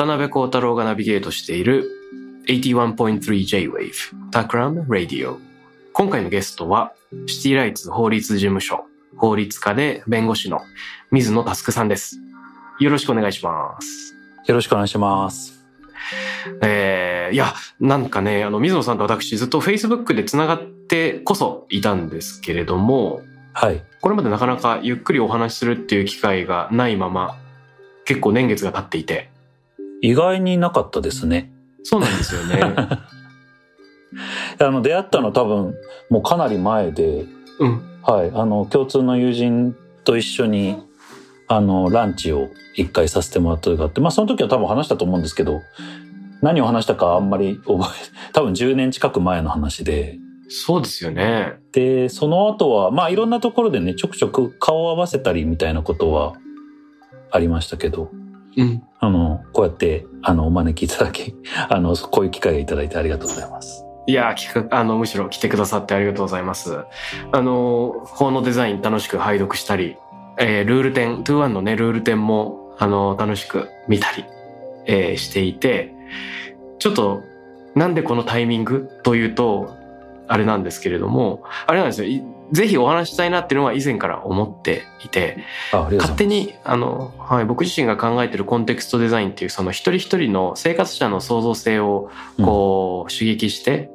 渡辺幸太郎がナビゲートしている 81.3J-Wave Takram Radio 今回のゲストはシティライツ法律事務所法律家で弁護士の水野佑さんですよろしくお願いしますよろしくお願いします。えー、いやなんかねあの水野さんと私ずっと Facebook でつながってこそいたんですけれどもはい。これまでなかなかゆっくりお話しするっていう機会がないまま結構年月が経っていて意外になかったですね。そうなんですよね。あの、出会ったの多分、もうかなり前で、うん。はい。あの、共通の友人と一緒に、あの、ランチを一回させてもらった時があって、まあその時は多分話したと思うんですけど、何を話したかあんまり覚え、多分10年近く前の話で、そうですよね。で、その後は、まあいろんなところでね、ちょくちょく顔を合わせたりみたいなことはありましたけど、うん。あの、こうやって、あの、お招きいただき、あの、こういう機会をいただいてありがとうございます。いやー聞くあのむしろ来てくださってありがとうございます。あの法のデザイン楽しく拝読したり、えールール展21のねルール展もあの楽しく見たり、えーしていてちょっとなんでこのタイミングというとあれなんですけれどもあれなんですよ。いぜひお話ししたいなっていうのは以前から思っていて勝手。にあの、はい、僕自身が考えてるコンテクストデザインっていうその一人一人の生活者の創造性をこう刺激して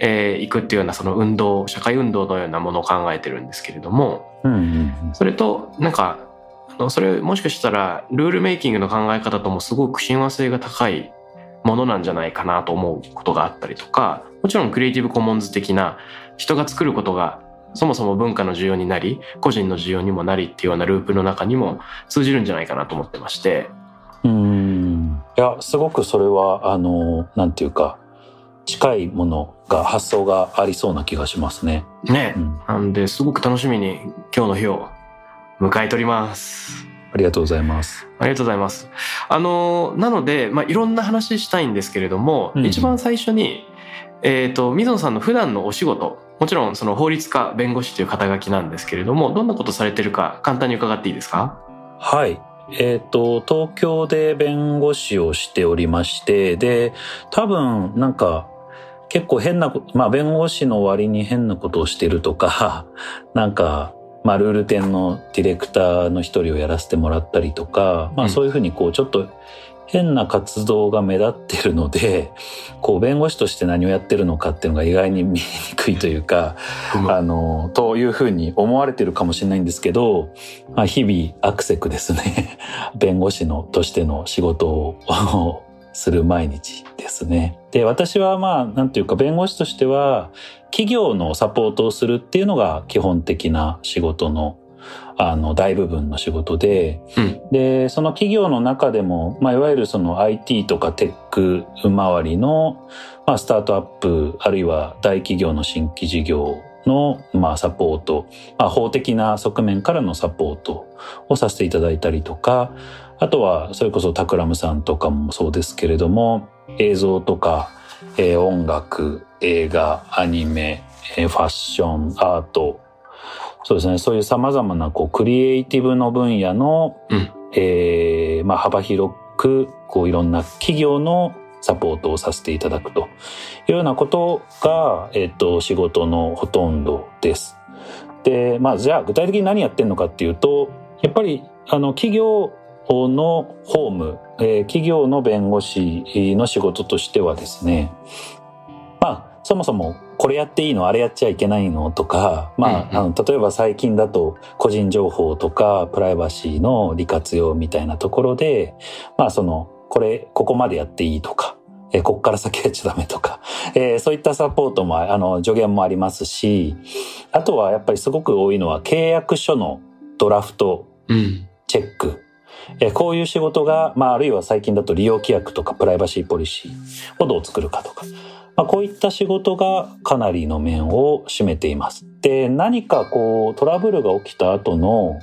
い、えーくっていうようなその運動社会運動のようなものを考えてるんですけれども。それとなんかあのそれもしかしたらルールメイキングの考え方ともすごく親和性が高いものなんじゃないかなと思うことがあったりとかもちろんクリエイティブコモンズ的な人が作ることがそもそも文化の需要になり個人の需要にもなりっていうようなループの中にも通じるんじゃないかなと思ってましてうーん。いや、すごくそれは、あの、なんていうか、近いものが、発想がありそうな気がしますね。ねうん。なんですごく楽しみに今日の日を迎えております。ありがとうございます。ありがとうございます。あの、なので、まあ、いろんな話したいんですけれども、うん一番最初に、えっ、と、水野さんの普段のお仕事、もちろんその法律家、弁護士という肩書きなんですけれども、どんなことされてるか簡単に伺っていいですか？はい。えっ、と、東京で弁護士をしておりまして、で、多分、なんか、結構変なまあ、弁護士の割に変なことをしてるとか、なんか、まあ、ルール展のディレクターの一人をやらせてもらったりとか、まあ、うんそういうふうにこう、ちょっと変な活動が目立ってるので、こう、弁護士として何をやってるのかっていうのが意外に見えにくいというか、あの、というふうに思われてるかもしれないんですけど、まあ、日々アクセクですね。弁護士のとしての仕事をする毎日ですね。で、私はまあ、なんていうか弁護士としては、企業のサポートをするっていうのが基本的な仕事の、あの、大部分の仕事で、うん。で、その企業の中でも、まあ、いわゆるその IT とかテック周りの、まあ、スタートアップ、あるいは大企業の新規事業の、まあ、サポート、まあ、法的な側面からのサポートをさせていただいたりとか、あとは、それこそタクラムさんとかもそうですけれども、映像とか、えー音楽、映画、アニメ、えーファッション、アート、そうですね、そういう様々な、こう、クリエイティブの分野の、うん。えーまあ、幅広く、こう、いろんな企業のサポートをさせていただくと。いうようなことが、えっ、と、仕事のほとんどです。で、まあ、じゃあ、具体的に何やってんのかっていうと、やっぱり、あの、企業のホーム、えー企業の弁護士の仕事としてはですね、まあ、そもそもこれやっていいの？あれやっちゃいけないの？とか、まあ、うんうんあの、例えば最近だと個人情報とかプライバシーの利活用みたいなところで、まあその、これ、ここまでやっていいとか、えーこっから先やっちゃダメとか、えーそういったサポートも、あの、助言もありますし、あとはやっぱりすごく多いのは契約書のドラフトうん。チェック。えーこういう仕事が、まあ、あるいは最近だと利用規約とかプライバシーポリシーをどう作るかとか、まあ、こういった仕事がかなりの面を占めています。で、何かこう、トラブルが起きた後の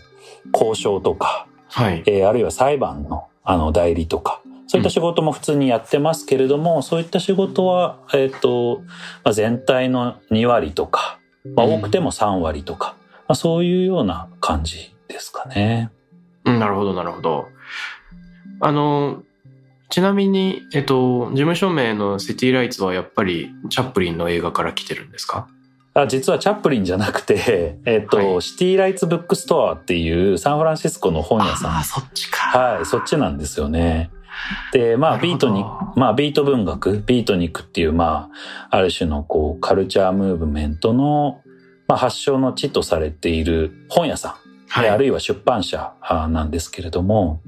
交渉とか、はい。えーあるいは裁判のあの代理とか、そういった仕事も普通にやってますけれども、そういった仕事は、えっ、と、まあ、全体の2割とか、まあ、うん多くても3割とか、まあ、そういうような感じですかね。うんなるほど、なるほど。あの、ちなみに、えっと、事務所名のシティライツはやっぱりチャップリンの映画から来てるんですか？あ実はチャップリンじゃなくて、えっ、と、はいシティライツブックストアっていうサンフランシスコの本屋さん。ああ、そっちか。はい、そっちなんですよね。で、まあ、ビートに、まあ、ビート文学、ビートニックっていう、まあ、ある種のこう、カルチャームーブメントの、まあ、発祥の地とされている本屋さん、はい。あるいは出版社あなんですけれども、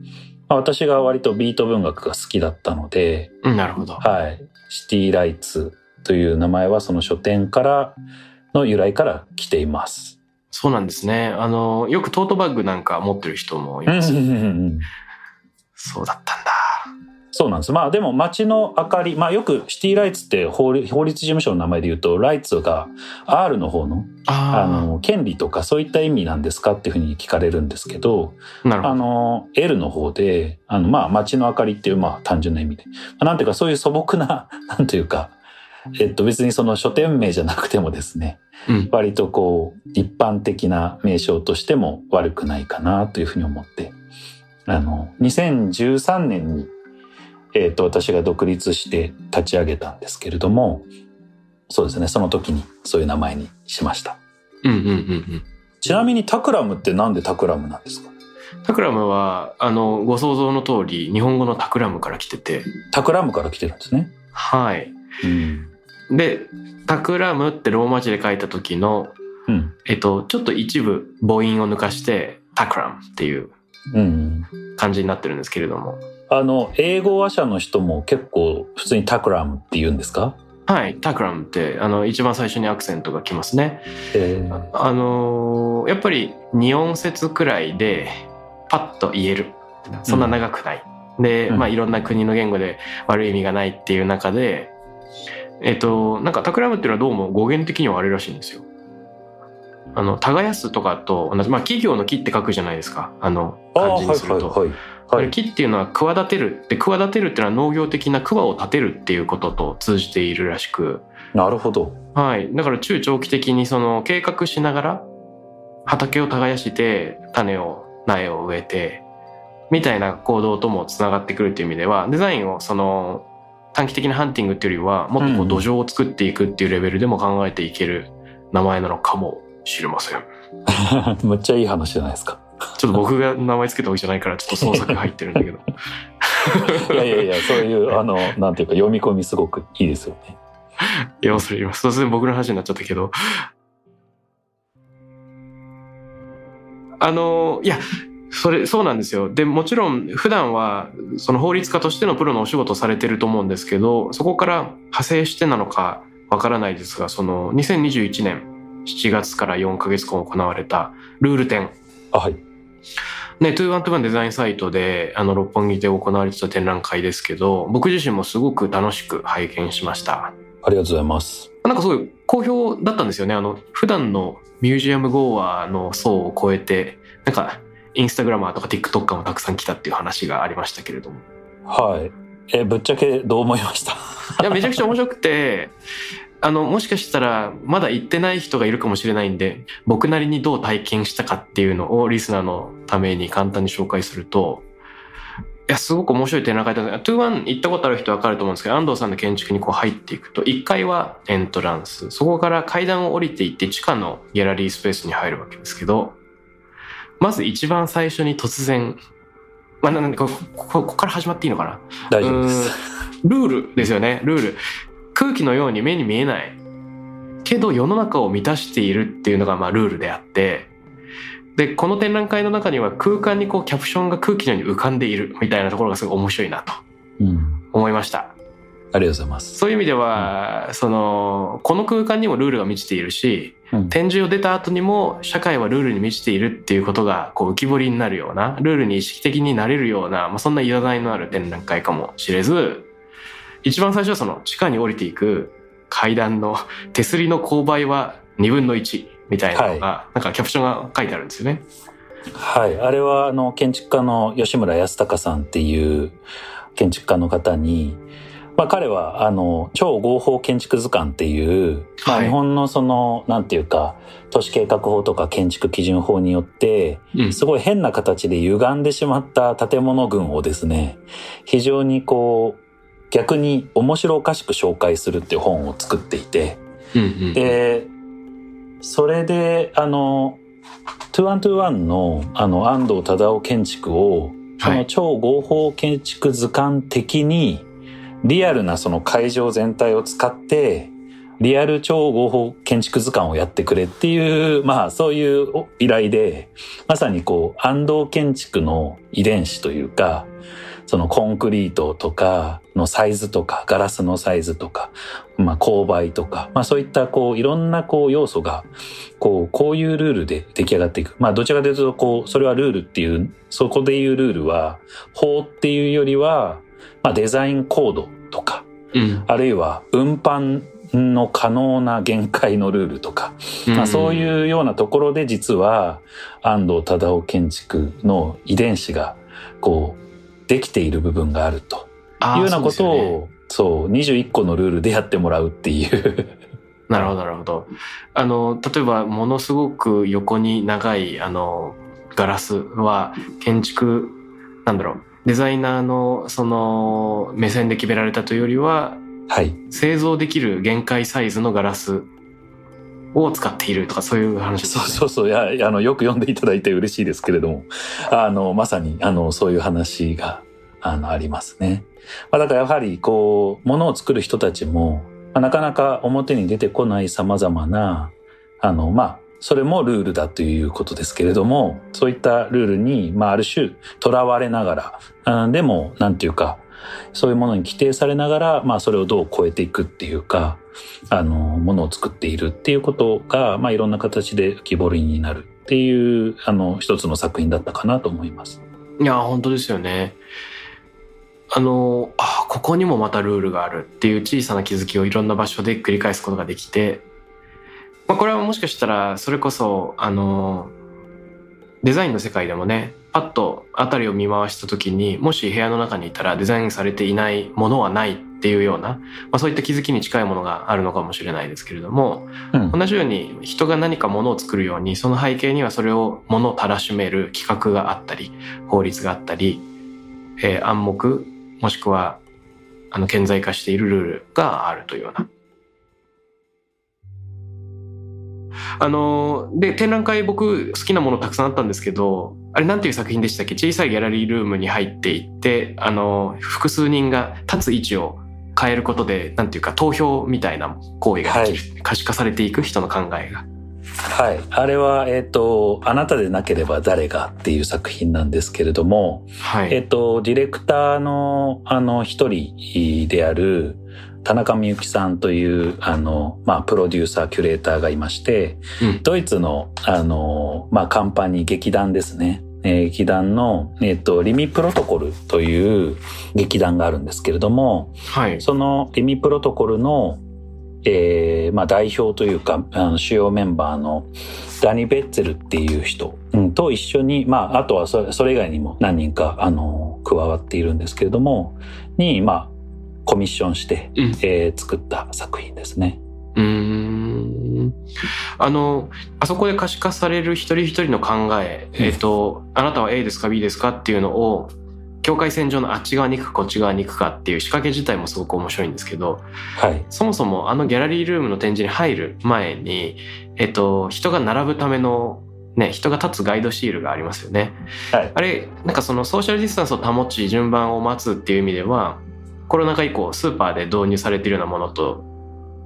まあ、私が割とビート文学が好きだったので、うん、なるほど。はい。シティライツという名前はその書店からの由来から来ています。そうなんですね。あの、よくトートバッグなんか持ってる人もいます。そうだったんだ。そうなんです。まあでも街の明かり、まあよくシティライツって法律事務所の名前で言うと、ライツが R の方の、ああの、権利とかそういった意味なんですかっていうふうに聞かれるんですけど、あ、なるほあど。の、L の方で、あの、まあ街の明かりっていうまあ単純な意味で、まあ、なんていうかそういう素朴な、なんていうか、えっと別にその書店名じゃなくてもですね、うん。割とこう、一般的な名称としても悪くないかなというふうに思って、あの、2013年に、えっ、と、私が独立して立ち上げたんですけれども、そうですね、その時にそういう名前にしました。うんうんうんうん。ちなみにタクラムってなんでタクラムなんですか？タクラムは、あの、ご想像の通り、日本語のタクラムから来てて、タクラムから来てるんですね。はい。うん。で、タクラムってローマ字で書いた時の、うん。えっと、ちょっと一部母音を抜かして、タクラムっていううん。感じになってるんですけれども。あの、英語話者の人も結構普通にタクラムって言うんですか？はい、タクラムって、あの、一番最初にアクセントがきますね。えーあのーやっぱり2音節くらいで、パッと言える。そんな長くない。で、うんまあいろんな国の言語で悪い意味がないっていう中で、えっと、なんかタクラムっていうのはどうも語源的にはあれらしいんですよ。あの、耕すとかと同じ、まあ企業の木って書くじゃないですか。あの、漢はい字にすると。はい。木っていうのは企てる。で、企てるっていうのは農業的な桑を立てるっていうことと通じているらしく、なるほど。はい。だから中長期的にその計画しながら畑を耕して種を苗を植えてみたいな行動ともつながってくるっていう意味ではデザインをその短期的なハンティングっていうよりはもっとこう土壌を作っていくっていうレベルでも考えていける名前なのかもしれません。むっちゃいい話じゃないですか。ちょっと僕が名前つけたわけじゃないからちょっと創作入ってるんだけど。いやいやいや、そういう、あの、なんていうか、読み込みすごくいいですよね。いや、恐れ。突然僕の話になっちゃったけど。あの、いや、それ、そうなんですよ。で、もちろん、普段は、その法律家としてのプロのお仕事をされてると思うんですけど、そこから派生してなのかわからないですが、その、2021年7月から4ヶ月間行われたルール展。あ、はい。ね、2121デザインサイトで、あの、六本木で行われてた展覧会ですけど、僕自身もすごく楽しく拝見しました。ありがとうございます。なんかすごい好評だったんですよね。あの、普段のミュージアムゴーアーの層を超えて、なんか、インスタグラマーとか TikToker もたくさん来たっていう話がありましたけれども。はい。え、ぶっちゃけどう思いました？いや、めちゃくちゃ面白くて、あの、もしかしたら、まだ行ってない人がいるかもしれないんで、僕なりにどう体験したかっていうのをリスナーのために簡単に紹介すると、いや、すごく面白い展覧会だった。21行ったことある人はわかると思うんですけど、安藤さんの建築にこう入っていくと、1階はエントランス。そこから階段を降りていって地下のギャラリースペースに入るわけですけど、まず一番最初に突然、まあ、なんここここから始まっていいのかな？大丈夫です。ルールですよね、ルール。空気のように目に見えないけど世の中を満たしているっていうのがまあルールであってでこの展覧会の中には空間にこうキャプションが空気のように浮かんでいるみたいなところがすごい面白いなとうん。思いました。ありがとうございます。そういう意味では、そのこの空間にもルールが満ちているしうん展示を出た後にも社会はルールに満ちているっていうことがこう浮き彫りになるようなルールに意識的になれるような、まあ、そんないらないのある展覧会かもしれず一番最初はその地下に降りていく階段の手すりの勾配は2分の1みたいなのが、なんかキャプションが書いてあるんですよね。はい。あれは、あの、建築家の吉村康隆さんっていう建築家の方に、まあ彼は、あの、超合法建築図鑑っていう、まあはい日本のその、なんていうか、都市計画法とか建築基準法によって、うんすごい変な形で歪んでしまった建物群をですね、非常にこう、逆に面白おかしく紹介するっていう本を作っていて、うんうんで、それで、あの、2121の、あの、安藤忠雄建築を、そのはい超合法建築図鑑的に、リアルなその会場全体を使って、リアル超合法建築図鑑をやってくれっていう、まあそういう依頼で、まさにこう、安藤建築の遺伝子というか、そのコンクリートとかのサイズとか、ガラスのサイズとか、まあ勾配とか、まあそういったこういろんなこう要素が、こう、こういうルールで出来上がっていく。まあどちらかというと、こう、それはルールっていう、そこでいうルールは、法っていうよりは、まあデザインコードとか、うんあるいは運搬の可能な限界のルールとか、まあ、そういうようなところで実は安藤忠雄建築の遺伝子がこうできている部分があると。いうようなことそうね。をそう21個のルールでやってもらうっていう。なるほど、なるほど。あの、例えば、ものすごく横に長い、あの、ガラスは、建築、なんだろう、デザイナーの、その、目線で決められたというよりは、はい。製造できる限界サイズのガラスを使っているとか、そういう話ですそう。そうそういやあのよく読んでいただいて嬉しいですけれどもあのまさにあのそういう話があのありますね。まあ、だからやはりこうものを作る人たちも、まあ、なかなか表に出てこない様々なあのまあそれもルールだということですけれどもそういったルールに、まあ、ある種囚われながらあでもなんていうかそういうものに規定されながら、まあ、それをどう超えていくっていうかあのものを作っているっていうことが、まあ、いろんな形で浮き彫りになるっていうあの一つの作品だったかなと思います。いや、本当ですよね。あの、あ、ここにもまたルールがあるっていう小さな気づきをいろんな場所で繰り返すことができて、まあ、これはもしかしたら、それこそ、あの、デザインの世界でもね、パッと辺りを見回した時に、もし部屋の中にいたらデザインされていないものはないっていうような、まあ、そういった気づきに近いものがあるのかもしれないですけれども、うん同じように人が何かものを作るようにその背景にはそれをものをたらしめる企画があったり法律があったり、えー暗黙もしくはあの顕在化しているルールがあるというような。あので展覧会僕好きなものたくさんあったんですけどあれなんていう作品でしたっけ？小さいギャラリールームに入っていってあの複数人が立つ位置を変えることでなんていうか投票みたいな行為ができる、可視化されていく人の考えが。はい。あれは、えっ、と、あなたでなければ誰がっていう作品なんですけれども、はい。えっ、と、ディレクターの、あの、一人である、田中美幸さんという、あの、まあ、プロデューサー、キュレーターがいまして、うんドイツの、あの、まあ、カンパニー、劇団ですね。えー劇団の、えっ、と、リミプロトコルという劇団があるんですけれども、はい。そのリミプロトコルの、えーまあ、代表というか、あの主要メンバーのダニ・ベッツェルっていう人、うん、と一緒に、まあ、あとはそれそれ以外にも何人か、あの、加わっているんですけれども、に、まあ、コミッションして、うんえー作った作品ですね。うーん。あの、あそこで可視化される一人一人の考え、うんえっ、と、あなたは A ですか B ですかっていうのを、境界線上のあっち側に行くかこっち側に行くかっていう仕掛け自体もすごく面白いんですけど、はい。そもそもあのギャラリールームの展示に入る前に、えっ、と、人が並ぶためのね、人が立つガイドシールがありますよね。はい。あれ、なんかそのソーシャルディスタンスを保ち順番を待つっていう意味では、コロナ禍以降スーパーで導入されているようなものと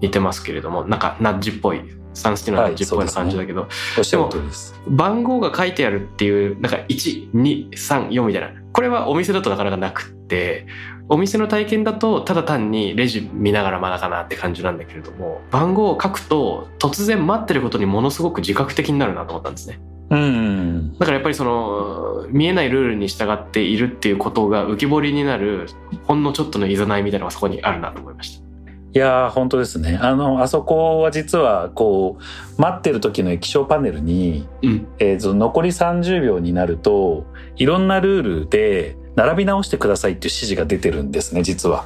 似てますけれども、なんかナッジっぽい、スタンスティのナッジっぽいな感じだけど、おっしゃる通りです。番号が書いてあるっていう、なんか1、2、3、4みたいな。これはお店だとなかなかなくって、お店の体験だとただ単にレジ見ながらまだかなって感じなんだけれども、番号を書くと突然待ってることにものすごく自覚的になるなと思ったんですね。だからやっぱりその、見えないルールに従っているっていうことが浮き彫りになる、ほん。のちょっとのいざないみたいなのがそこにあるなと思いました。いやー、本当ですね。あの、あそこは実は、こう、待ってる時の液晶パネルに、うん。えー残り30秒になると、いろん。なルールで、並び直してくださいっていう指示が出てるん。ですね、実は。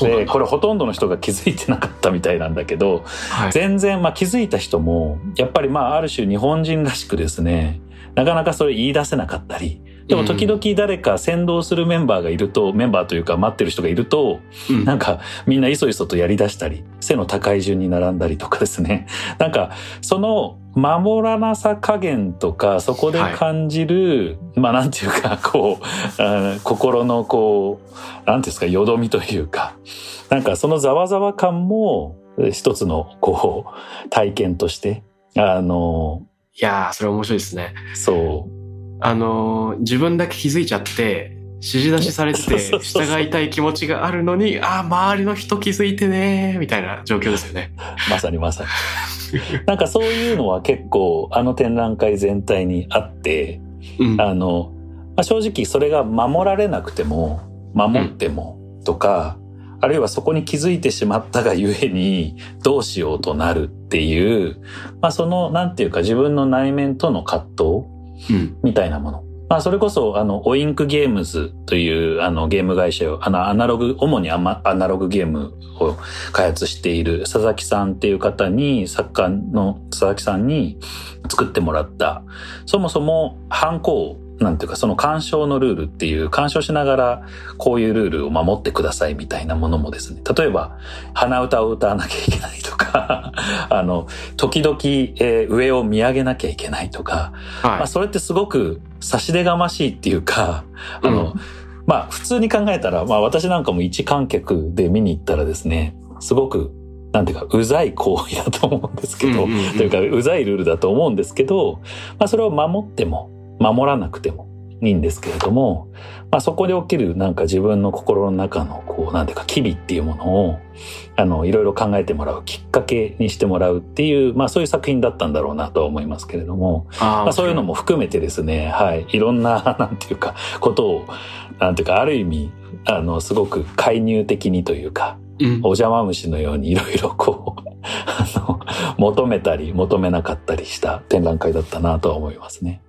で、だ。これほとんどの人が気づいてなかったみたいなんだけど、はい。全然、まあ気づいた人も、やっぱりまあある種日本人らしくですね、なかなかそれ言い出せなかったり、でも時々誰か先導するメンバーがいると、メンバーというか待ってる人がいると、うん。なんかみんないそいそとやり出したり、背の高い順に並んだりとかですね。なんかその守らなさ加減とか、そこで感じる、まあなんていうか、こう、心のこう、なんていうんですか、よどみというか、なんかそのざわざわ感もえ一つのこう、体験として、あの、いやー、それ面白いですね。そう、あのー自分だけ気づいちゃって、指示出しされてて、従いたい気持ちがあるのに、ああ、周りの人気づいてねー、みたいな状況ですよね。まさにまさに。なんかそういうのは結構あの展覧会全体にあって、うん。あの、まあ、正直それが守られなくても、守ってもとか、あるいはそこに気づいてしまったがゆえにどうしようとなるっていう、まあその、なんていうか自分の内面との葛藤うん。みたいなもの。まあそれこそ、あの、オインクゲームズという、あの、ゲーム会社を、あの、アナログ、主にアナログゲームを開発している佐々木さんっていう方に、作家の佐々木さんに作ってもらった、そもそも、ハンコを、なんていうか、その干渉のルールっていう、干渉しながら、こういうルールを守ってくださいみたいなものもですね、例えば、鼻歌を歌わなきゃいけないとか、あの、時々、えー上を見上げなきゃいけないとか、まあ、はい。それってすごく差し出がましいっていうか、あの、うん。まあ、普通に考えたら、まあ、私なんかも一観客で見に行ったらですね、すごく、なんていうか、うざい行為だと思うんですけど、というか、うざいルールだと思うんですけど、まあ、それを守っても、守らなくてもいいんですけれども、まあ、そこで起きるなんか自分の心の中の、こう、なんていうか、機微っていうものを、あの、いろいろ考えてもらうきっかけにしてもらうっていう、まあ、そういう作品だったんだろうなとは思いますけれども、あーまあ、そういうのも含めてですね、はい、いろんな、なんていうか、ことを、なんていうか、ある意味、あの、すごく介入的にというか、うん。お邪魔虫のようにいろいろこう、あの、求めたり求めなかったりした展覧会だったなとは思いますね。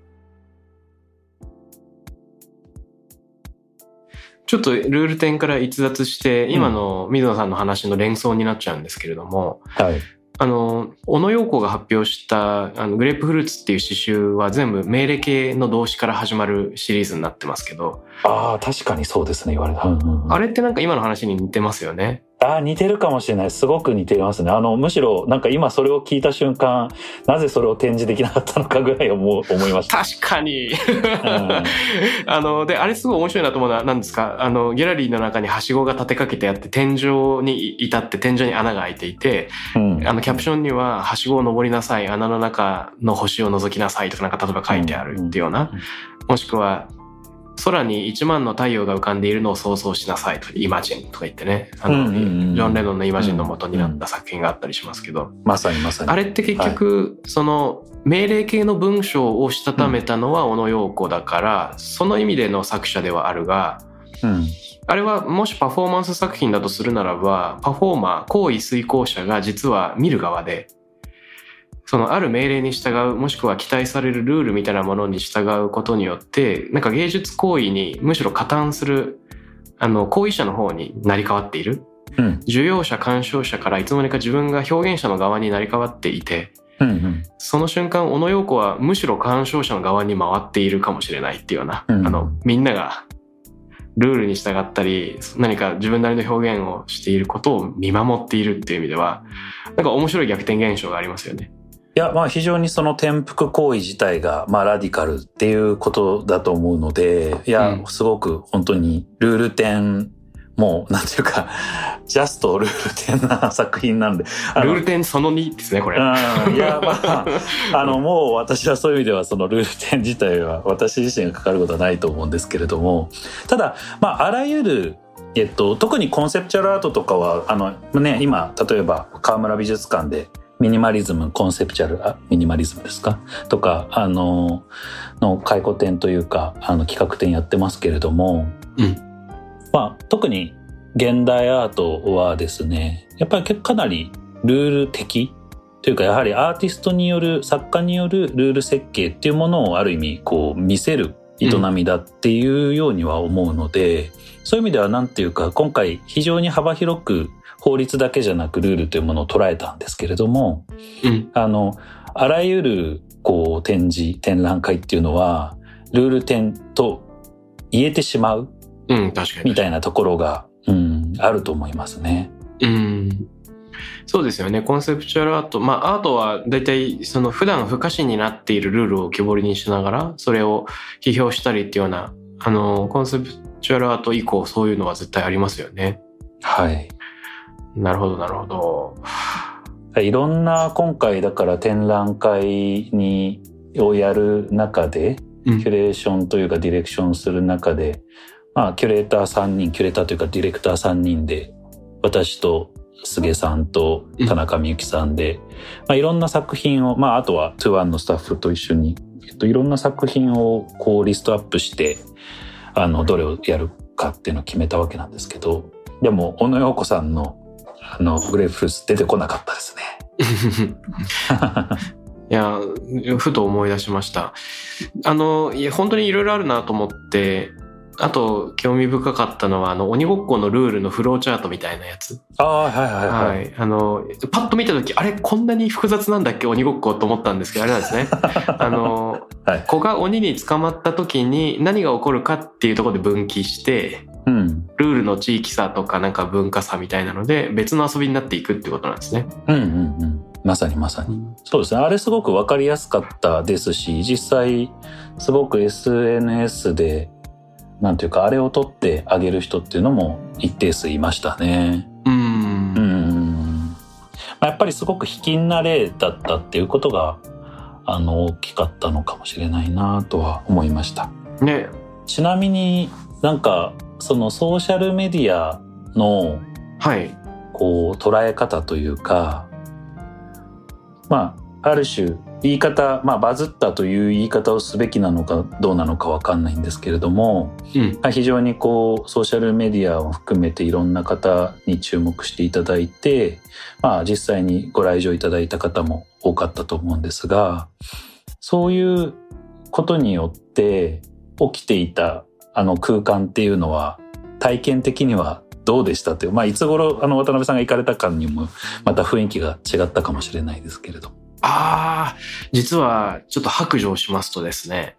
ちょっとルール点から逸脱して、今の水野さんの話の連想になっちゃうんですけれども、はい。あの、小野陽子が発表した、あの、グレープフルーツっていう詩集は全部命令形の動詞から始まるシリーズになってますけど、ああ、確かにそうですね、言われた。うんうんうんあれってなんか今の話に似てますよね。ああ、似てるかもしれない。すごく似てますね。あの、むしろ、なんか今それを聞いた瞬間、なぜそれを展示できなかったのかぐらい思う思いました。確かに。ん あの、で、あれすごい面白いなと思うのは、何ですか？あの、ギャラリーの中にはしごが立てかけてあって、天井に至って天井に穴が開いていて、うんあの、キャプションには、はしごを登りなさい、穴の中の星を覗きなさいとかなんか例えば書いてあるっていうような、もしくは、空に一万の太陽が浮かんでいるのを想像しなさいと、イマジンとか言ってね、あの、うんうんうんジョン・レノンのイマジンの元になった作品があったりしますけど、まさにまさに。あれって結局、その命令形の文章をしたためたのは小野陽子だから、その意味での作者ではあるが、うん。あれはもしパフォーマンス作品だとするならば、パフォーマー、行為遂行者が実は見る側で、そのある命令に従う、もしくは期待されるルールみたいなものに従うことによって、なんか芸術行為にむしろ加担する、あの、行為者の方になり変わっている。うん。受容者、鑑賞者からいつの間にか自分が表現者の側になり変わっていて、うんうん。その瞬間、小野陽子はむしろ鑑賞者の側に回っているかもしれないっていうような、うんあの、みんながルールに従ったり、何か自分なりの表現をしていることを見守っているっていう意味では、なんか面白い逆転現象がありますよね。いや、まあ非常にその転覆行為自体が、まあラディカルっていうことだと思うので、いや、うんすごく本当にルール点もう、なんていうか、ジャストルール10な作品なんで。ルール10その2ですね、これ。うん、いや、まあ、あの、もう私はそういう意味では、そのルール10自体は私自身がかかることはないと思うんですけれども、ただ、まあ、あらゆるえっと、特にコンセプチュアルアートとかは、あの、ね、今、例えば、河村美術館で、ミニマリズム、コンセプチュアル、あ、ミニマリズムですか？とか、あの、の回顧展というか、あの、企画展やってますけれども、うん。まあ、特に現代アートはですね、やっぱりかなりルール的というか、やはりアーティストによる、作家によるルール設計っていうものをある意味、こう、見せる営みだっていうようには思うので、うん、そういう意味ではなんていうか、今回非常に幅広く法律だけじゃなくルールというものを捉えたんですけれども、うん、あの、あらゆるこう展示、展覧会っていうのは、ルール展と言えてしまう、うん、確かに。みたいなところが、うん、あると思いますね。うん。そうですよね。コンセプチュアルアート。まあ、アートは大体、その普段不可視になっているルールを浮き彫りにしながら、それを批評したりっていうような、あの、コンセプチュアルアート以降、そういうのは絶対ありますよね。はい。なるほど、なるほど。い。ろんな今回だから展覧会にをやる中で、キュレーションというかディレクションする中で、まあキュレーター3人、キュレーターというかディレクター3人で、私と菅さんと田中美幸さんで、まあ、いろんな作品を、まああとは2-1のスタッフと一緒に、えっと、いろんな作品をこうリストアップして、あの、どれをやるかっていうのを決めたわけなんですけど、でも、小野洋子さんのあの、グレープフルーツ出てこなかったですね。いや、ふと思い出しました。あの、いや、本当にいろいろあるなと思って、あと、興味深かったのは、あの、鬼ごっこのルールのフローチャートみたいなやつ。ああ、はいはいはい。はい。あの、パッと見たとき、あれ、こんなに複雑なんだっけ、鬼ごっこと思ったんですけど、あれなんですね。あの、はい、子が鬼に捕まった時に何が起こるかっていうところで分岐して、うん、ルールの地域差とかなんか文化差みたいなので別の遊びになっていくってことなんですね。うんうんうん。まさにまさに。そうですね。あれすごくわかりやすかったですし、実際すごく SNS でなんていうかあれを取ってあげる人っていうのも一定数いましたね。うん。うん。まあ、やっぱりすごく卑近な例だったっていうことがあの大きかったのかもしれないなとは思いました。ね。ちなみになんかそのソーシャルメディアの、はい。こう、捉え方というか、まあ、ある種、言い方、まあ、バズったという言い方をすべきなのかどうなのかわかんないんですけれども、うん、非常にこう、ソーシャルメディアを含めていろんな方に注目していただいて、まあ、実際にご来場いただいた方も多かったと思うんですが、そういうことによって起きていたあの空間っていうのは体験的にはどうでしたっていう、まあ、いつ頃あの渡辺さんが行かれたかにもまた雰囲気が違ったかもしれないですけれど。ああ、実はちょっと白状しますとですね、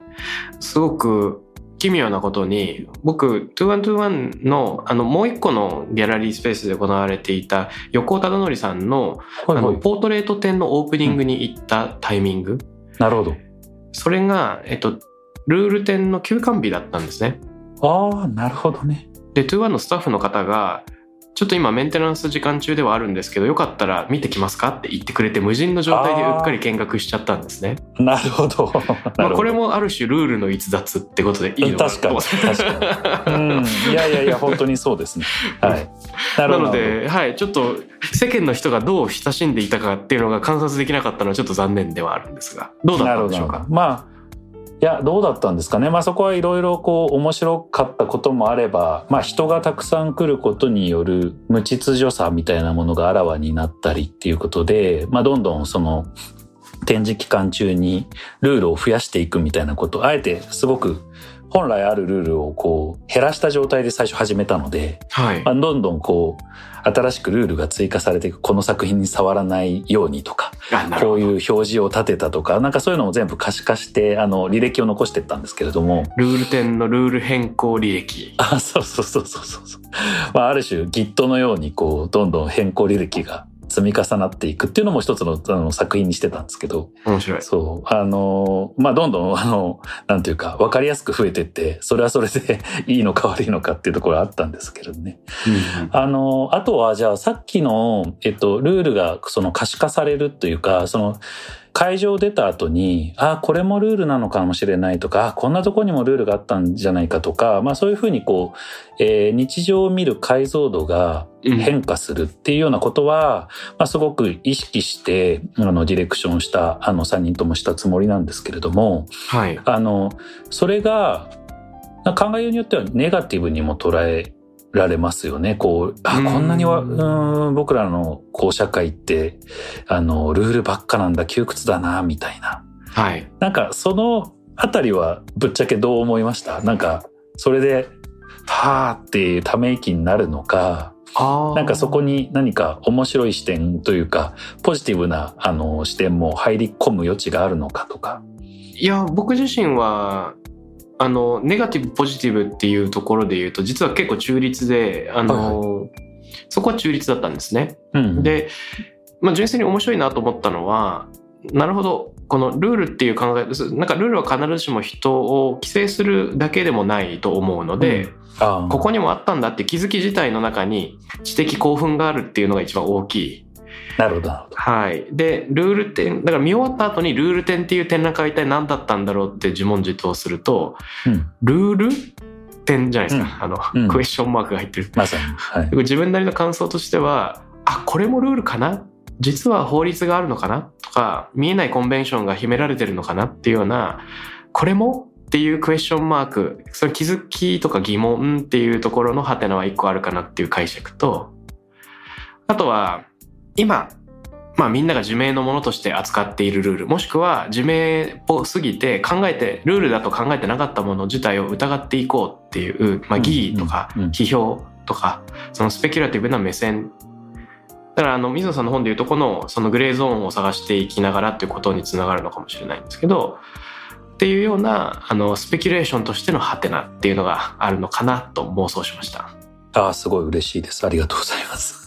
すごく奇妙なことに、僕、2121の、あの、もう一個のギャラリースペースで行われていた横尾忠則さんの、はいはい、あの、ポートレート展のオープニングに行ったタイミング。うん、なるほど。それが、えっと、ルール展の休館日だったんですね。ああ、なるほどね。で、21のスタッフの方が、ちょっと今メンテナンス時間中ではあるんですけど、よかったら見てきますかって言ってくれて、無人の状態でうっかり見学しちゃったんですね。なるほど。まあこれもある種ルールの逸脱ってことでいいのかな確かに。確かに。うん。いやいやいや、本当にそうですね。はい。なので、はい、ちょっと世間の人がどう親しんでいたかっていうのが観察できなかったのはちょっと残念ではあるんですが、どうだったんでしょうか？まあいや、どうだったんですかね。まあそこはいろいろこう面白かったこともあれば、まあ人がたくさん来ることによる無秩序さみたいなものがあらわになったりっていうことで、まあどんどんその展示期間中にルールを増やしていくみたいなこと、あえてすごく本来あるルールをこう減らした状態で最初始めたので、はいまあ、どんどんこう新しくルールが追加されていくこの作品に触らないようにとかこういう表示を立てたとかなんかそういうのも全部可視化してあの履歴を残していったんですけれども。ルール点のルール変更履歴。あそうそうそうそうそう、まあ、ある種 Git のようにこうどんどん変更履歴が積み重なっていくっていうのも一つのあの作品にしてたんですけど、面白い。そう、あの、まあ、どんどん、あの、なんていうか、わかりやすく増えてって、それはそれで いいのか悪いのかっていうところはあったんですけれどね。あの、あとは、じゃあ、さっきの、えっと、ルールが、その可視化されるというか、その、会場出た後に、あ、これもルールなのかもしれないとか、あこんなとこにもルールがあったんじゃないかとか、まあそういうふうにこう、えー日常を見る解像度が変化するっていうようなことは、まあすごく意識して、あの、ディレクションした、あの、3人ともしたつもりなんですけれども、はい。あの、それが、考えようによってはネガティブにも捉えられますよね。こう、あ、うんこんなには、うーん、僕らの、こう、社会って、あの、ルールばっかなんだ、窮屈だな、みたいな。はい。なんか、そのあたりは、ぶっちゃけどう思いました？なんか、それで、はーっていうため息になるのか、ああ。なんかそこに何か面白い視点というか、ポジティブな、あの、視点も入り込む余地があるのかとか。いや、僕自身は、あの、ネガティブ、ポジティブっていうところで言うと、実は結構中立で、あの、そこは中立だったんですね。うん。で、まあ、純粋に面白いなと思ったのは、なるほど、このルールっていう考え、なんかルールは必ずしも人を規制するだけでもないと思うので、あーここにもあったんだって気づき自体の中に知的興奮があるっていうのが一番大きい。なるほど、なるほど。はい。で、ルール点、だから見終わった後にルール点っていう展覧会は一体何だったんだろうって自問自答すると、うん。ルール点じゃないですか。あの、うんクエスチョンマークが入ってる。まさに。はい。で自分なりの感想としては、あ、これもルールかな？実は法律があるのかな？とか、見えないコンベンションが秘められてるのかな？っていうような、これもっていうクエスチョンマーク、その気づきとか疑問っていうところのハテナは一個あるかなっていう解釈と、あとは、今、まあみんなが自明のものとして扱っているルール、もしくは自明っぽすぎて考えて、ルールだと考えてなかったもの自体を疑っていこうっていう、まあ疑義とか批評とか、そのスペキュラティブな目線。だからあの、水野さんの本でいうとこの、そのグレーゾーンを探していきながらっていうことにつながるのかもしれないんですけど、っていうような、あの、スペキュレーションとしてのハテナっていうのがあるのかなと妄想しました。ああ、すごい嬉しいです。ありがとうございます。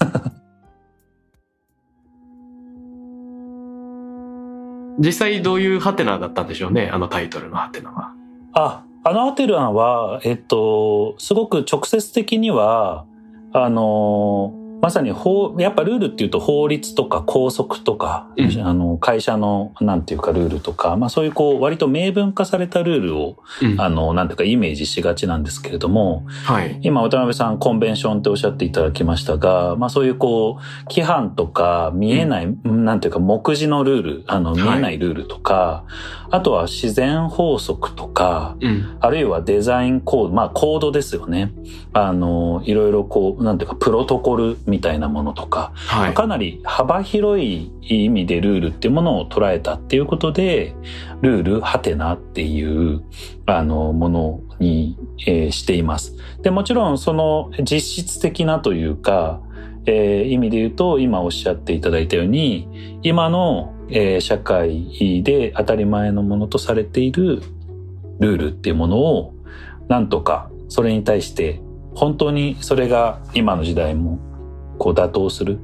実際どういうハテナだったんでしょうね、あのタイトルのハテナは。あ、あのハテナは、えっと、すごく直接的には、あの、まさに法、やっぱルールっていうと法律とか拘束とか、うん。あの、会社の、なんていうかルールとか、まあそういうこう、割と明文化されたルールを、うん。あの、なんていうかイメージしがちなんですけれども、はい。今渡辺さんコンベンションっておっしゃっていただきましたが、まあそういうこう、規範とか見えない、なんていうか目次のルール、あのはい。見えないルールとか、あとは自然法則とか、うん。ああるいはデザインコード、まあコードですよね。あの、いろいろこう、なんていうかプロトコルみたいなものとか、はい。かなり幅広い意味でルールっていうものを捉えたっていうことで、ルール、ハテナっていう、あの、ものに、えーしています。で、もちろんその実質的なというか、えー意味で言うと、今おっしゃっていただいたように、今の、えー社会で当たり前のものとされているルールっていうものを、なんとかそれに対して、本当にそれが今の時代もこう妥当する、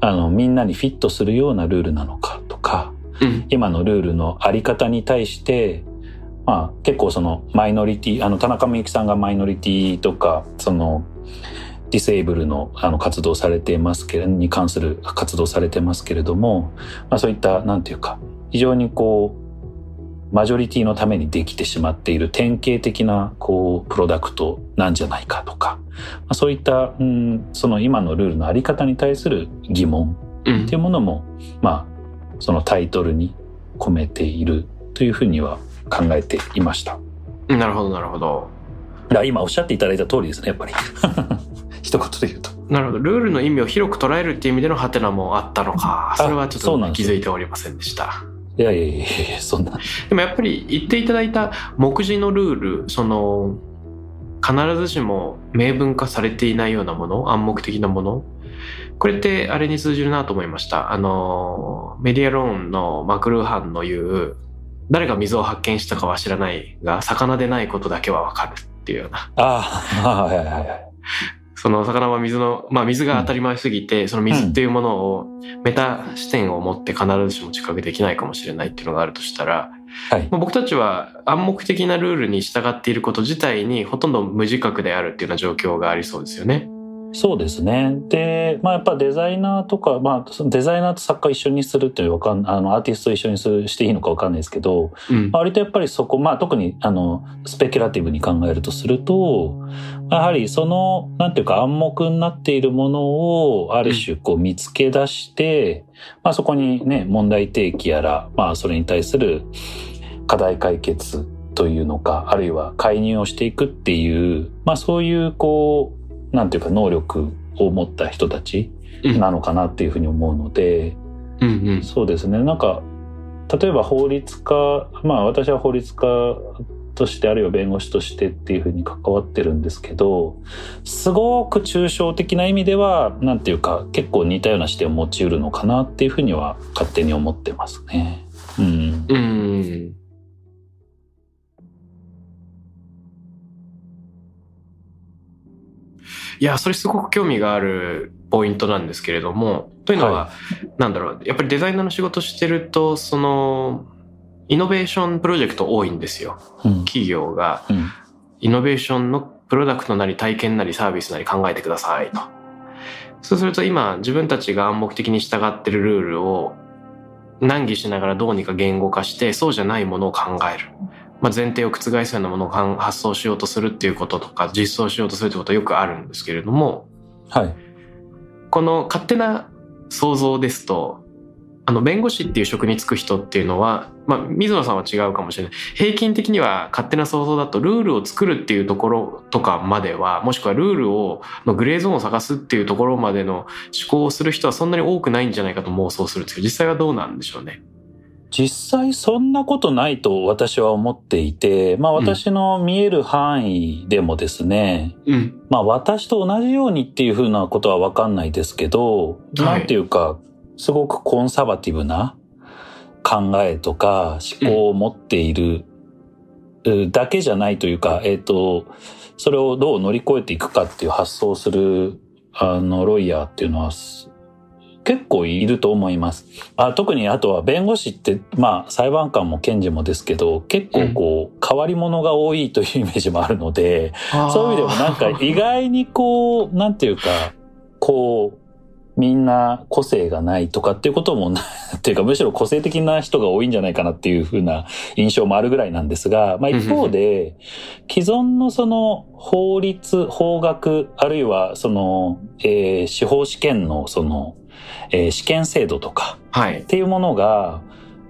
あの、みんなにフィットするようなルールなのかとか、うん。今のルールのあり方に対して、まあ結構そのマイノリティ、あの田中美幸さんがマイノリティとか、そのディセーブルのあの活動されていますけれど、に関する活動されてますけれども、まあそういった、なんていうか、非常にこう、マジョリティのためにできてしまっている典型的な、こう、プロダクトなんじゃないかとか、まあ、そういった、うん、その今のルールのあり方に対する疑問うんっていうものも、まあ、そのタイトルに込めているというふうには考えていました。なるほど、なるほど。今おっしゃっていただいた通りですね、やっぱり。一言で言うと。なるほど。ルールの意味を広く捉えるっていう意味でのハテナもあったのか。それはちょっと気づいておりませんでした。いやいやいやいや、そんな。でもやっぱり言っていただいた目次のルール、その、必ずしも明文化されていないようなもの、暗黙的なもの。これってあれに通じるなと思いました。あの、メディアローンのマクルーハンの言う、誰が水を発見したかは知らないが、魚でないことだけはわかるっていうような。ああ、はいはいはいはい。その魚は水の、まあ水が当たり前すぎて、その水っていうものをメタ視点を持って必ずしも知覚できないかもしれないっていうのがあるとしたら、はい。まあ僕たちは暗黙的なルールに従っていること自体にほとんど無自覚であるっていうような状況がありそうですよね。そうですね。で、まあやっぱデザイナーとか、まあデザイナーと作家一緒にするっていうのはわかん、あの、アーティスト一緒にするしていいのかわかんないですけど、うん。割とやっぱりそこ、まあ特にあの、スペキュラティブに考えるとすると、やはりその、なんていうか暗黙になっているものをある種こう見つけ出して、まあそこにね、問題提起やら、まあそれに対する課題解決というのか、あるいは介入をしていくっていう、まあそういうこう、なんていうか能力を持った人たちうんなのかなっていうふうに思うので、うんうん。そうですね。なんか、例えば法律家、まあ私は法律家として、あるいは弁護士としてっていうふうに関わってるんですけど、すごく抽象的な意味では、なんていうか、結構似たような視点を持ち得るのかなっていうふうには勝手に思ってますね。うん。うん。いや、それすごく興味があるポイントなんですけれども、というのは、なんだろう、やっぱりデザイナーの仕事してると、その、イノベーションプロジェクト多いんですよ。うん。企業が、うん。イノベーションのプロダクトなり体験なりサービスなり考えてくださいと。そうすると今、自分たちが暗黙的に従ってるルールを難儀しながらどうにか言語化して、そうじゃないものを考える。まあ、前提を覆すようなものを考発想しようとするっていうこととか、実装しようとするってことはよくあるんですけれども、はい。この勝手な想像ですと、あの、弁護士っていう職に就く人っていうのは、まあ、水野さんは違うかもしれない。平均的には勝手な想像だと、ルールを作るっていうところとかまでは、もしくはルールを、のグレーゾーンを探すっていうところまでの思考をする人はそんなに多くないんじゃないかと妄想するんですけど、実際はどうなんでしょうね。実際そんなことないと私は思っていて、まあ私の見える範囲でもですね、うん。まあ私と同じようにっていうふうなことはわかんないですけど、はいなんていうか、すごくコンサバティブな考えとか思考を持っている、うだけじゃないというか、えっ、と、それをどう乗り越えていくかっていう発想をする、あの、ロイヤーっていうのはす結構いると思います。あ特にあとは弁護士って、まあ裁判官も検事もですけど、結構こう、変わり者が多いというイメージもあるので、そういう意味でもなんか 意外にこう、なんていうか、こう、みんな個性がないとかっていうこともな、っていうかむしろ個性的な人が多いんじゃないかなっていうふうな印象もあるぐらいなんですが、まあ一方で、既存のその法律、法学、あるいはその、えー司法試験のその、えー試験制度とかはいっ。ていうものが、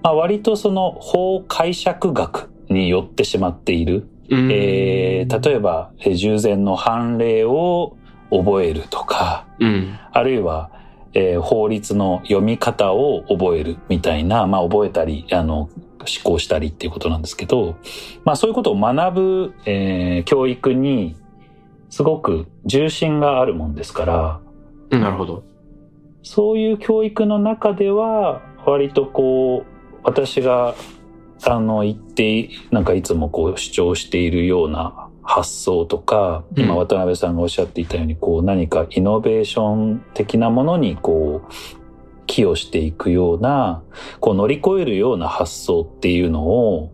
まあ割とその法解釈学によってしまっている。うんえー例えば、えー従前の判例を覚えるとか、うん。あるいは、えー法律の読み方を覚えるみたいな、まあ覚えたり、あの、思考したりっていうことなんですけど、まあそういうことを学ぶ、えー教育にすごく重心があるもんですから、うんなるほど。そういう教育の中では、割とこう、私が、あの、言って、なんかいつもこう主張しているような発想とか、うん。今渡辺さんがおっしゃっていたように、こう何かイノベーション的なものにこう、寄与していくような、こう乗り越えるような発想っていうのを、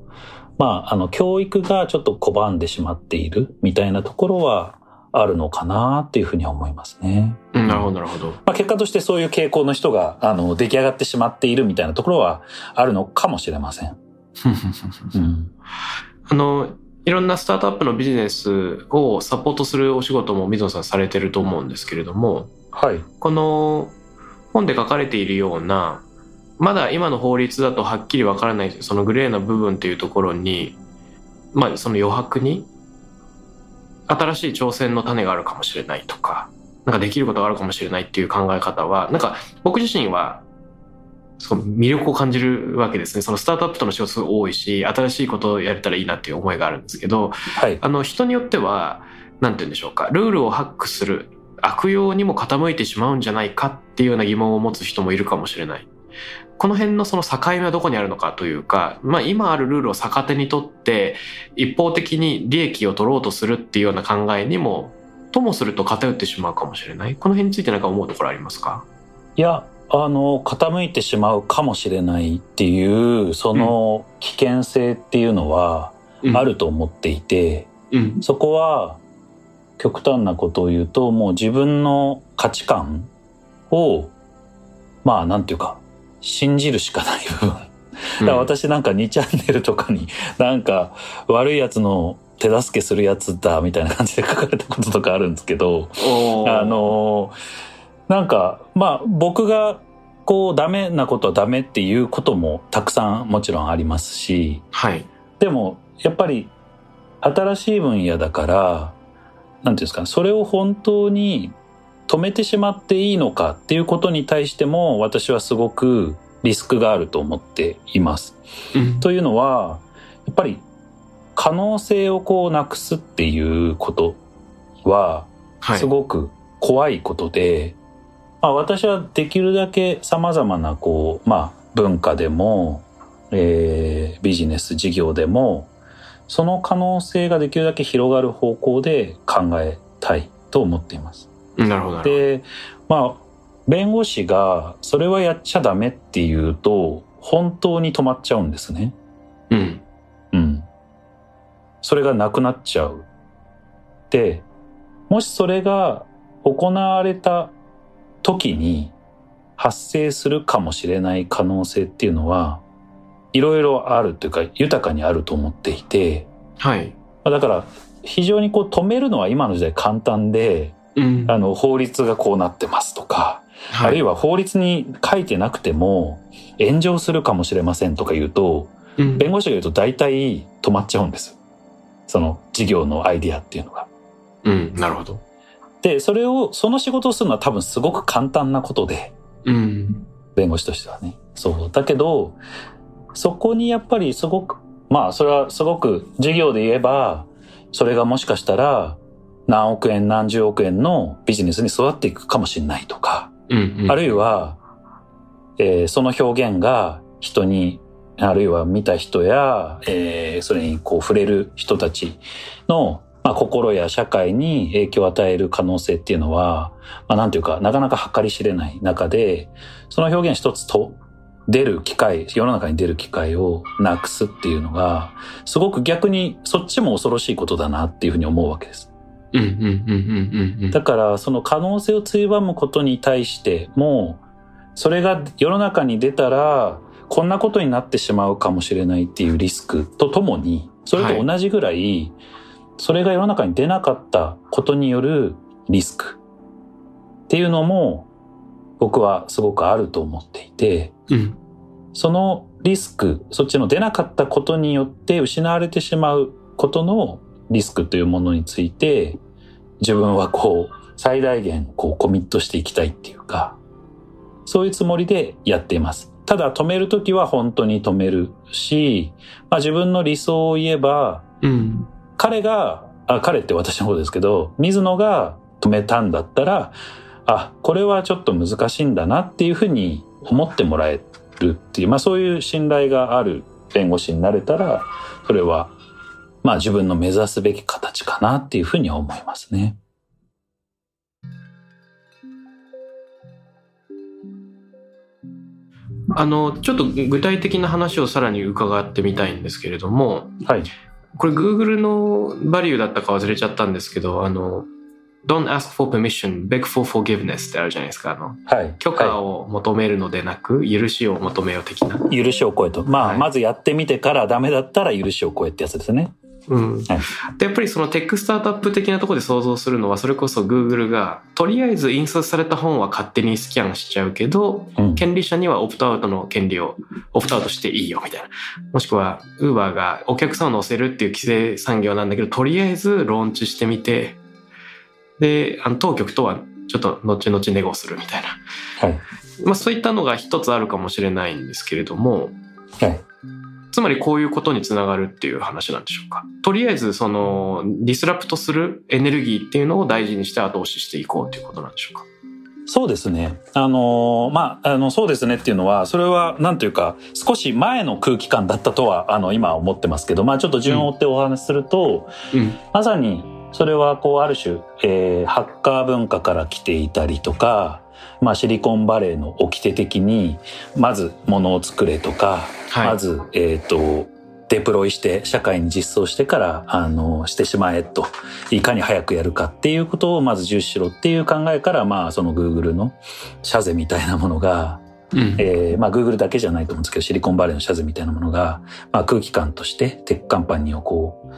まあ、あの、教育がちょっと拒んでしまっているみたいなところはあるのかなっていうふうには思いますね。うんなるほど、なるほど。まあ、結果としてそういう傾向の人が、あの、出来上がってしまっているみたいなところはあるのかもしれません。うん。あの、いろんなスタートアップのビジネスをサポートするお仕事も水野さんされてると思うんですけれども、はい。この本で書かれているような、まだ今の法律だとはっきりわからないそのグレーな部分というところに、まあその余白に新しい挑戦の種があるかもしれないとか、なんかできることがあるかもしれないっていう考え方は、なんか僕自身はその魅力を感じるわけですね。そのスタートアップとの仕事すごい多いし、新しいことをやれたらいいなっていう思いがあるんですけど、はい。あの人によっては、なんて言うんでしょうか、ルールをハックする悪用にも傾いてしまうんじゃないかっていうような疑問を持つ人もいるかもしれない。この辺のその境目はどこにあるのかというか、まあ今あるルールを逆手にとって一方的に利益を取ろうとするっていうような考えにもともすると偏ってしまうかもしれない。この辺について何か思うところありますか？いやあの傾いてしまうかもしれないっていうその危険性っていうのはあると思っていて、うん。そこは極端なことを言うともう自分の価値観をまあなんていうか信じるしかない部分。だから私なんか2チャンネルとかになんか悪いやつの手助けするやつだみたいな感じで書かれたこととかあるんですけどあのなんかまあ僕がこうダメなことはダメっていうこともたくさんもちろんありますしはい。でもやっぱり新しい分野だからなんていうんですかそれを本当に止めてしまっていいのかっていうことに対しても私はすごくリスクがあると思っています。うんというのはやっぱり可能性をこうなくすっていうことははいすごく怖いことで、まあ、私はできるだけ様々なこう、まあ、文化でも、えービジネス事業でもその可能性ができるだけ広がる方向で考えたいと思っています。なるほどでまあ弁護士がそれはやっちゃダメっていうと本当に止まっちゃうんですね。うんうん。それがなくなっちゃう。で、もしそれが行われた時に発生するかもしれない可能性っていうのは、いろいろあるというか豊かにあると思っていて、はいまあだから非常にこう止めるのは今の時代簡単で、うんあの法律がこうなってますとか、あるいは法律に書いてなくても炎上するかもしれませんとか言うと、うん弁護士が言うと大体止まっちゃうんです。その事業のアイディアっていうのが。うんなるほどで、それを、その仕事をするのは多分すごく簡単なことで、うん弁護士としてはね。そう。だけど、そこにやっぱりすごく、まあそれはすごく事業で言えば、それがもしかしたら何億円何十億円のビジネスに育っていくかもしれないとか、うんうんあるいは、えーその表現が人に、あるいは見た人や、えーそれにこう触れる人たちの、まあ、心や社会に影響を与える可能性っていうのは、まあ、なんていうか、なかなか計り知れない中で、その表現一つと出る機会、世の中に出る機会をなくすっていうのが、すごく逆にそっちも恐ろしいことだなっていうふうに思うわけです。うんうんうんうんうんうん。だからその可能性をついばむことに対してもそれが世の中に出たらこんなことになってしまうかもしれないっていうリスクとともにそれと同じぐらい、それが世の中に出なかったことによるリスク。っていうのも僕はすごくあると思っていて。うん。そのリスクそっちの出なかったことによって失われてしまうことのリスクというものについて自分はこう最大限こうコミットしていきたいっていうかそういうつもりでやっています。ただ止めるときは本当に止めるし、まあ、自分の理想を言えばうん彼があ彼って私の方ですけど水野が止めたんだったらあこれはちょっと難しいんだなっていうふうに思ってもらえるっていう、まあ、そういう信頼がある弁護士になれたらそれはまあ自分の目指すべき形かなっていうふうには思いますね。あのちょっと具体的な話をさらに伺ってみたいんですけれどもはい。これ Google のバリューだったか忘れちゃったんですけどあの Don't ask for permission, beg for forgiveness ってあるじゃないですかあのはい。許可はを求めるのでなく許しを求めよう的な、い許しを超えと。まあ、はいまずやってみてからダメだったら許しを超えってやつですね。うんはいでやっぱりそのテックスタートアップ的なところで想像するのはそれこそ Google がとりあえず印刷された本は勝手にスキャンしちゃうけどうん。権利者にはオプトアウトの権利をオプトアウトしていいよみたいなもしくは Uber がお客さんを乗せるっていう規制産業なんだけどとりあえずローンチしてみてであの当局とはちょっと後々ネゴするみたいな、はい。まあ、そういったのが一つあるかもしれないんですけれどもはい。つまりこういうことにつながるっていう話なんでしょうか。とりあえずそのディスラプトするエネルギーっていうのを大事にして後押ししていこうということなんでしょうか。そうですね。あのーまあ、あの、そうですねっていうのは、それは、なんというか、少し前の空気感だったとは、あの、今思ってますけど、まあ、ちょっと順を追ってお話しすると、うん。まさに、それはこうある種、えー、ハッカー文化から来ていたりとか、まあ、シリコンバレーの掟的にまずものを作れとか、はい、まず、えっ、ー、とデプロイして社会に実装してからあのしてしまえといかに早くやるかっていうことをまず重視しろっていう考えからまあその Google の社是みたいなものが、うん、えー、まあ Google だけじゃないと思うんですけどシリコンバレーの社是みたいなものが、まあ、空気感として tech company をこう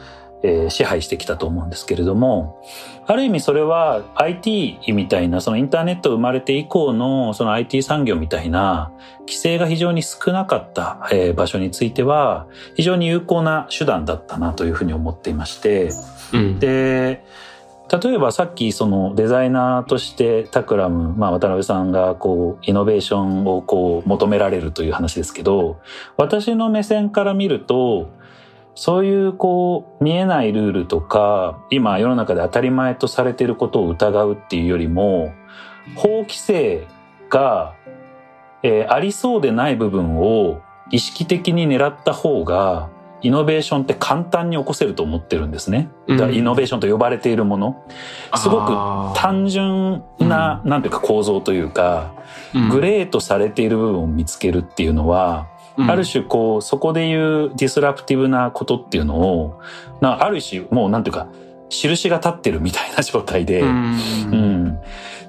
えー、支配してきたと思うんですけれども、ある意味それは IT みたいな、そのインターネット生まれて以降のその IT 産業みたいな規制が非常に少なかった、えー、場所については、非常に有効な手段だったなというふうに思っていまして、うん、で、例えばさっきそのデザイナーとしてタクラム、まあ渡辺さんがこうイノベーションをこう求められるという話ですけど、私の目線から見ると、そういうこう見えないルールとか今世の中で当たり前とされていることを疑うっていうよりも法規制が、えー、ありそうでない部分を意識的に狙った方がイノベーションって簡単に起こせると思ってるんですね。だからイノベーションと呼ばれているもの。すごく単純な、なんていうか構造というか、グレーとされている部分を見つけるっていうのは、うん、ある種こう、そこでいうディスラプティブなことっていうのを、なある種もうなんていうか、印が立ってるみたいな状態で、うん、うん、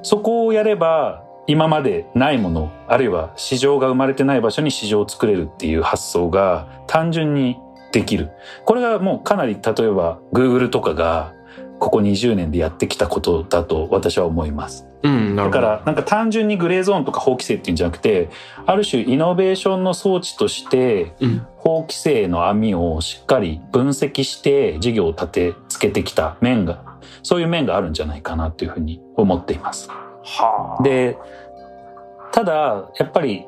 そこをやれば、今までないもの、あるいは市場が生まれてない場所に市場を作れるっていう発想が単純にできる。これがもうかなり例えば Google とかがここ20年でやってきたことだと私は思います。うん、だからなんか単純にグレーゾーンとか法規制っていうんじゃなくてある種イノベーションの装置として法規制の網をしっかり分析して事業を立てつけてきた面がそういう面があるんじゃないかなというふうに思っています。はあ、でただやっぱり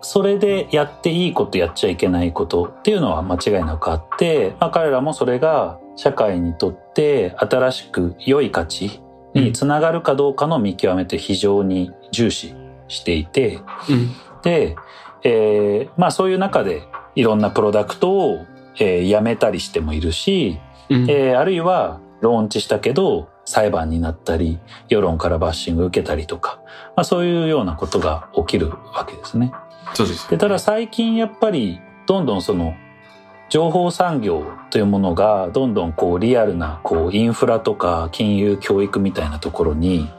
それでやっていいことやっちゃいけないことっていうのは間違いなくあって、まあ、彼らもそれが社会にとって新しく良い価値につながるかどうかの見極めて非常に重視していて、うん、で、えー、まあそういう中でいろんなプロダクトを、えー、やめたりしてもいるし、うん、えー、あるいはローンチしたけど裁判になったり世論からバッシング受けたりとか、まあ、そういうようなことが起きるわけですね。そうです、でただ最近やっぱりどんどんその情報産業というものがどんどんこうリアルなこうインフラとか金融教育みたいなところに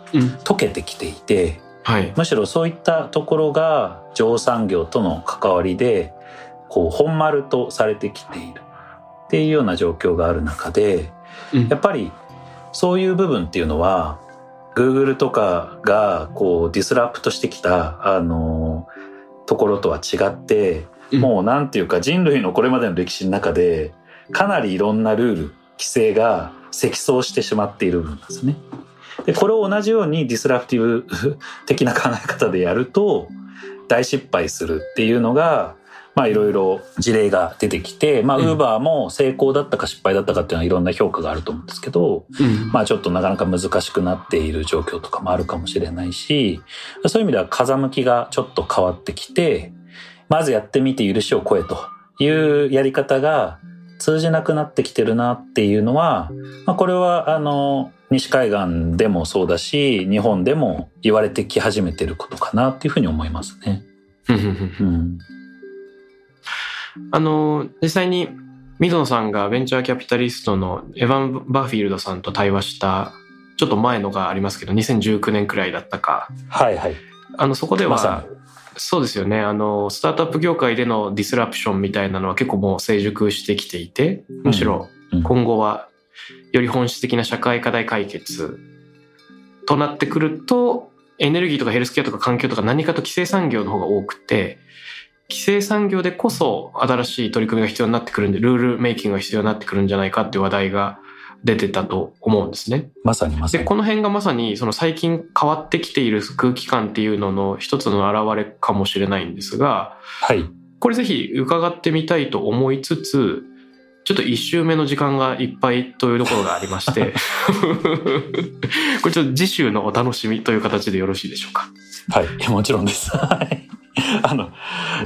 溶けてきていて、うんはい、むしろそういったところが情産業との関わりでこう本丸とされてきている。っていうような状況がある中で、うん、やっぱりそういう部分っていうのは Google とかがこう disrupt してきたあのところとは違ってもうなんていうか人類のこれまでの歴史の中でかなりいろんなルール規制が積層してしまっている部分ですね。でこれを同じように disruptive 的な考え方でやると大失敗するっていうのがまあいろいろ事例が出てきて、まあウーバーも成功だったか失敗だったかっていうのはいろんな評価があると思うんですけど、うん、まあちょっとなかなか難しくなっている状況とかもあるかもしれないし、そういう意味では風向きがちょっと変わってきて、まずやってみて許しを超えというやり方が通じなくなってきてるなっていうのは、まあ、これはあの西海岸でもそうだし日本でも言われてき始めてることかなっていうふうに思いますね。うん、あの実際に水野さんがベンチャーキャピタリストのエヴァン・バーフィールドさんと対話したちょっと前のがありますけど2019年くらいだったか。はいはい。あのそこでは、まそうですよね。あの、スタートアップ業界でのディスラプションみたいなのは結構もう成熟してきていて、むしろ今後はより本質的な社会課題解決となってくると、エネルギーとかヘルスケアとか環境とか何かと規制産業の方が多くて、規制産業でこそ新しい取り組みが必要になってくるんで、ルールメイキングが必要になってくるんじゃないかっていう話題が出てたと思うんですね。まさにまさに。で、この辺がまさにその最近変わってきている空気感っていうのの一つの表れかもしれないんですが、はい。これぜひ伺ってみたいと思いつつ、ちょっと一周目の時間がいっぱいというところがありまして、これちょっと次週のお楽しみという形でよろしいでしょうか。はい、もちろんです。はい。あの、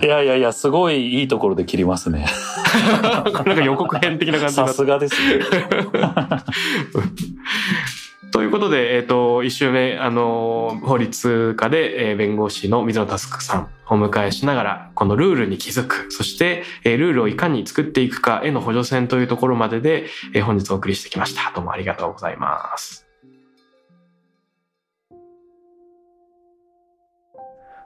いやいやいや、すごいいいところで切りますね。なんか予告編的な感じさすがですね。ということで、えっ、と、一週目、あの、法律家で、えー弁護士の水野佑さんをお迎えしながら、このルールに気づく、そして、えールールをいかに作っていくかへの補助線というところまでで、えー本日お送りしてきました。どうもありがとうございます。